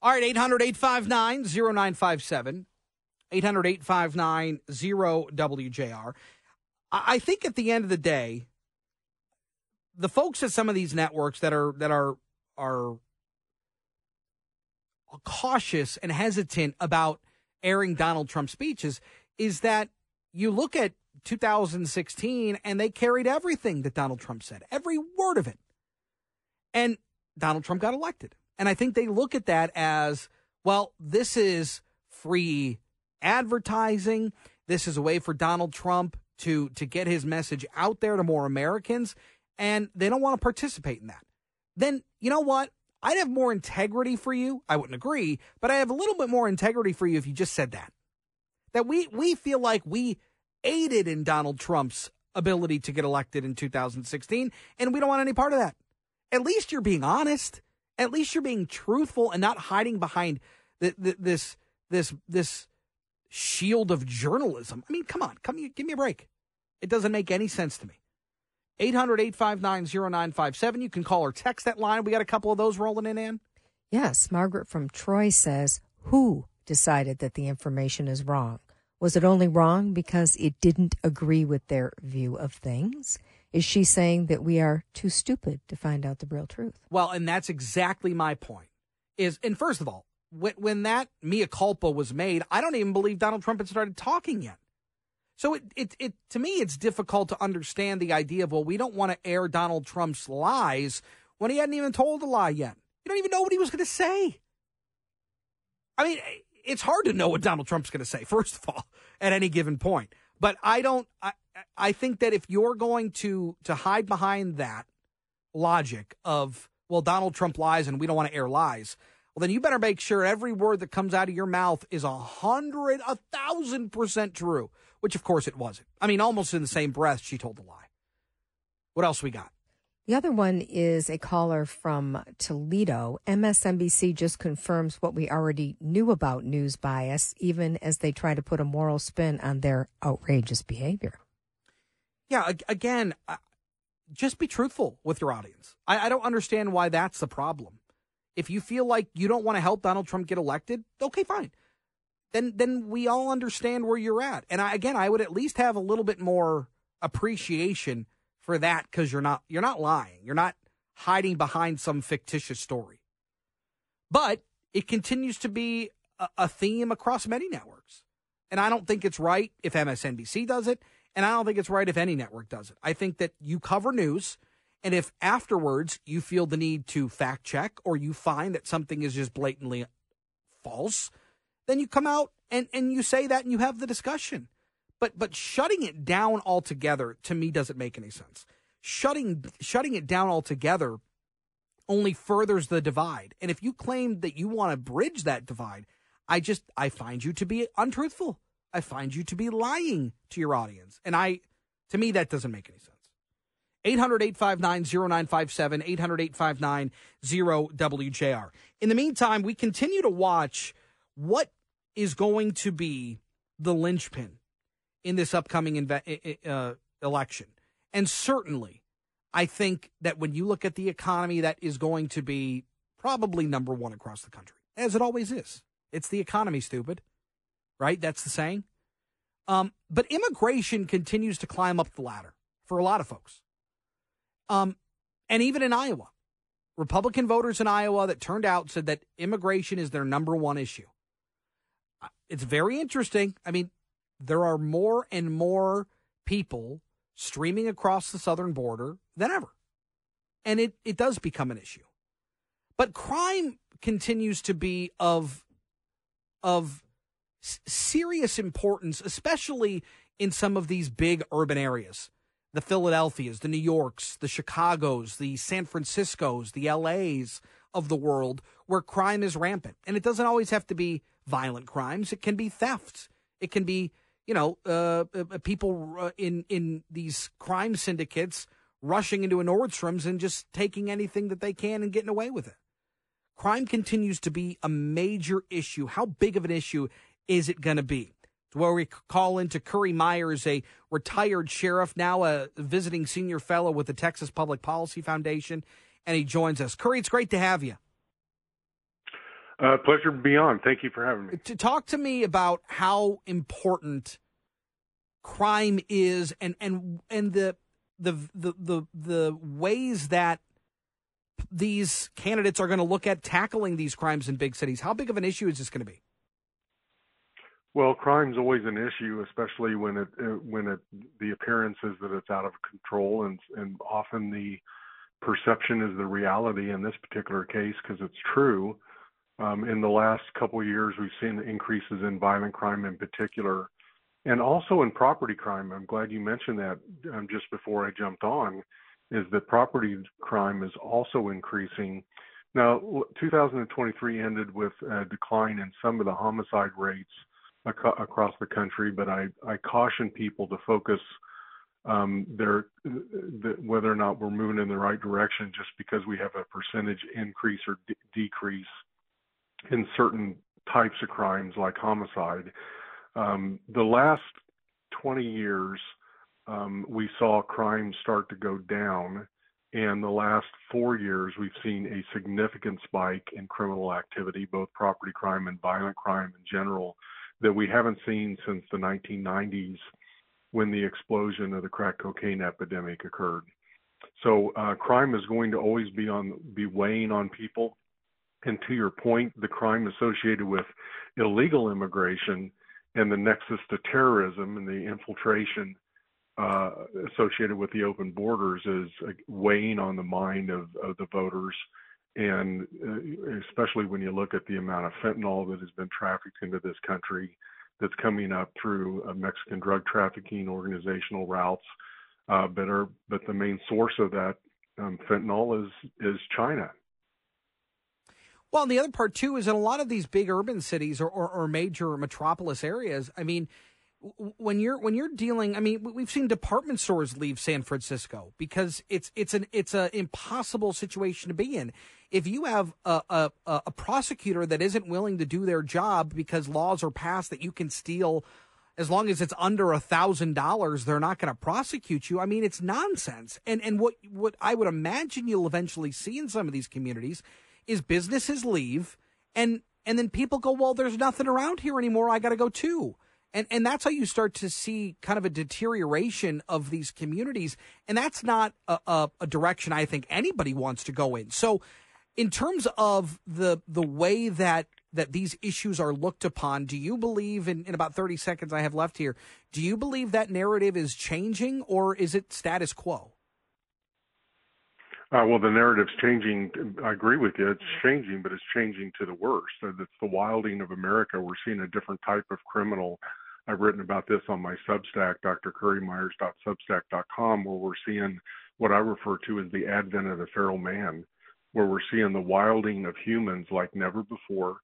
All right, 800 859 0957. 800 859 0WJR. I think at the end of the day, the folks at some of these networks that are that are are cautious and hesitant about airing Donald Trump speeches is that you look at 2016 and they carried everything that Donald Trump said, every word of it. And Donald Trump got elected. And I think they look at that as, well, this is free advertising. This is a way for Donald Trump to to get his message out there to more Americans and they don't want to participate in that. Then, you know what? I'd have more integrity for you. I wouldn't agree, but I have a little bit more integrity for you if you just said that. That we we feel like we aided in Donald Trump's ability to get elected in 2016 and we don't want any part of that. At least you're being honest. At least you're being truthful and not hiding behind the, the, this this this shield of journalism. I mean, come on, come give me a break. It doesn't make any sense to me. 800 859 0957. You can call or text that line. We got a couple of those rolling in, Ann. Yes. Margaret from Troy says, Who decided that the information is wrong? Was it only wrong because it didn't agree with their view of things? Is she saying that we are too stupid to find out the real truth? Well, and that's exactly my point. Is and first of all, when, when that mea culpa was made, I don't even believe Donald Trump had started talking yet. So it, it, it, to me, it's difficult to understand the idea of, well, we don't want to air Donald Trump's lies when he hadn't even told a lie yet. You don't even know what he was going to say. I mean, it's hard to know what Donald Trump's going to say, first of all, at any given point. But I don't, I, I think that if you're going to, to hide behind that logic of, well, Donald Trump lies and we don't want to air lies, well, then you better make sure every word that comes out of your mouth is a hundred, a thousand percent true, which of course it wasn't. I mean, almost in the same breath, she told the lie. What else we got? The other one is a caller from Toledo. MSNBC just confirms what we already knew about news bias, even as they try to put a moral spin on their outrageous behavior. Yeah, again, uh, just be truthful with your audience. I, I don't understand why that's the problem. If you feel like you don't want to help Donald Trump get elected, okay, fine. Then then we all understand where you're at. And I, again, I would at least have a little bit more appreciation for that because you're not you're not lying. You're not hiding behind some fictitious story. But it continues to be a, a theme across many networks. And I don't think it's right if MSNBC does it, and I don't think it's right if any network does it. I think that you cover news and if afterwards you feel the need to fact check or you find that something is just blatantly false, then you come out and, and you say that and you have the discussion. But but shutting it down altogether to me doesn't make any sense. Shutting shutting it down altogether only furthers the divide. And if you claim that you want to bridge that divide, I just I find you to be untruthful. I find you to be lying to your audience. And I to me that doesn't make any sense. 800 859 0957, 800 859 0WJR. In the meantime, we continue to watch what is going to be the linchpin in this upcoming inve- uh, election. And certainly, I think that when you look at the economy, that is going to be probably number one across the country, as it always is. It's the economy, stupid. Right? That's the saying. Um, but immigration continues to climb up the ladder for a lot of folks. Um, and even in Iowa, Republican voters in Iowa that turned out said that immigration is their number one issue. Uh, it's very interesting. I mean, there are more and more people streaming across the southern border than ever. And it, it does become an issue. But crime continues to be of of serious importance, especially in some of these big urban areas the Philadelphias, the New Yorks, the Chicagos, the San Franciscos, the LAs of the world where crime is rampant. And it doesn't always have to be violent crimes. It can be thefts. It can be, you know, uh, uh, uh people uh, in in these crime syndicates rushing into a Nordstrom's and just taking anything that they can and getting away with it. Crime continues to be a major issue. How big of an issue is it going to be? where we call into Currie Myers, a retired sheriff, now a visiting senior fellow with the Texas Public Policy Foundation, and he joins us. Currie, it's great to have you. Uh, pleasure to be on. Thank you for having me. To talk to me about how important crime is, and and and the the the the, the ways that these candidates are going to look at tackling these crimes in big cities. How big of an issue is this going to be? Well, crime's always an issue, especially when it when it the appearance is that it's out of control, and and often the perception is the reality in this particular case because it's true. Um, in the last couple of years, we've seen increases in violent crime in particular, and also in property crime. I'm glad you mentioned that um, just before I jumped on, is that property crime is also increasing. Now, 2023 ended with a decline in some of the homicide rates ac- across the country, but I, I caution people to focus um, their, the, whether or not we're moving in the right direction just because we have a percentage increase or de- decrease in certain types of crimes like homicide. Um, the last 20 years, um, we saw crime start to go down. And the last four years, we've seen a significant spike in criminal activity, both property crime and violent crime in general, that we haven't seen since the 1990s when the explosion of the crack cocaine epidemic occurred. So uh, crime is going to always be on be weighing on people. And to your point, the crime associated with illegal immigration and the nexus to terrorism and the infiltration uh, associated with the open borders is uh, weighing on the mind of, of the voters. And uh, especially when you look at the amount of fentanyl that has been trafficked into this country that's coming up through Mexican drug trafficking organizational routes. Uh, but, are, but the main source of that um, fentanyl is, is China. Well, and the other part too is in a lot of these big urban cities or, or, or major metropolis areas. I mean, when you're when you're dealing, I mean, we've seen department stores leave San Francisco because it's it's an it's an impossible situation to be in. If you have a, a, a prosecutor that isn't willing to do their job because laws are passed that you can steal as long as it's under a thousand dollars, they're not going to prosecute you. I mean, it's nonsense. And and what what I would imagine you'll eventually see in some of these communities is businesses leave and and then people go, well, there's nothing around here anymore. I got to go too. And and that's how you start to see kind of a deterioration of these communities. And that's not a, a, a direction I think anybody wants to go in. So in terms of the the way that that these issues are looked upon, do you believe in, in about 30 seconds I have left here, do you believe that narrative is changing or is it status quo? Uh, well, the narrative's changing. I agree with you. It's changing, but it's changing to the worst. It's the wilding of America. We're seeing a different type of criminal. I've written about this on my Substack, drcurrymyers.substack.com, where we're seeing what I refer to as the advent of the feral man, where we're seeing the wilding of humans like never before.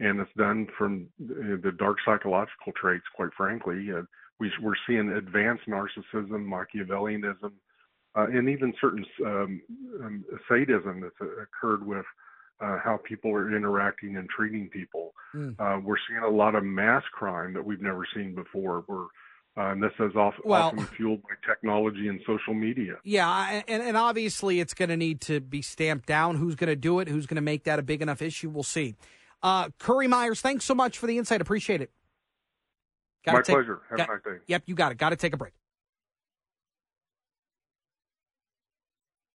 And it's done from the dark psychological traits, quite frankly. Uh, we, we're seeing advanced narcissism, Machiavellianism, uh, and even certain um, um, sadism that's occurred with uh, how people are interacting and treating people. Mm. Uh, we're seeing a lot of mass crime that we've never seen before. We're uh, and this is often, well, often fueled by technology and social media. Yeah, and, and obviously it's going to need to be stamped down. Who's going to do it? Who's going to make that a big enough issue? We'll see. Uh, Currie Myers, thanks so much for the insight. Appreciate it. Gotta My take, pleasure. Have got, a nice day. Yep, you got it. Got to take a break.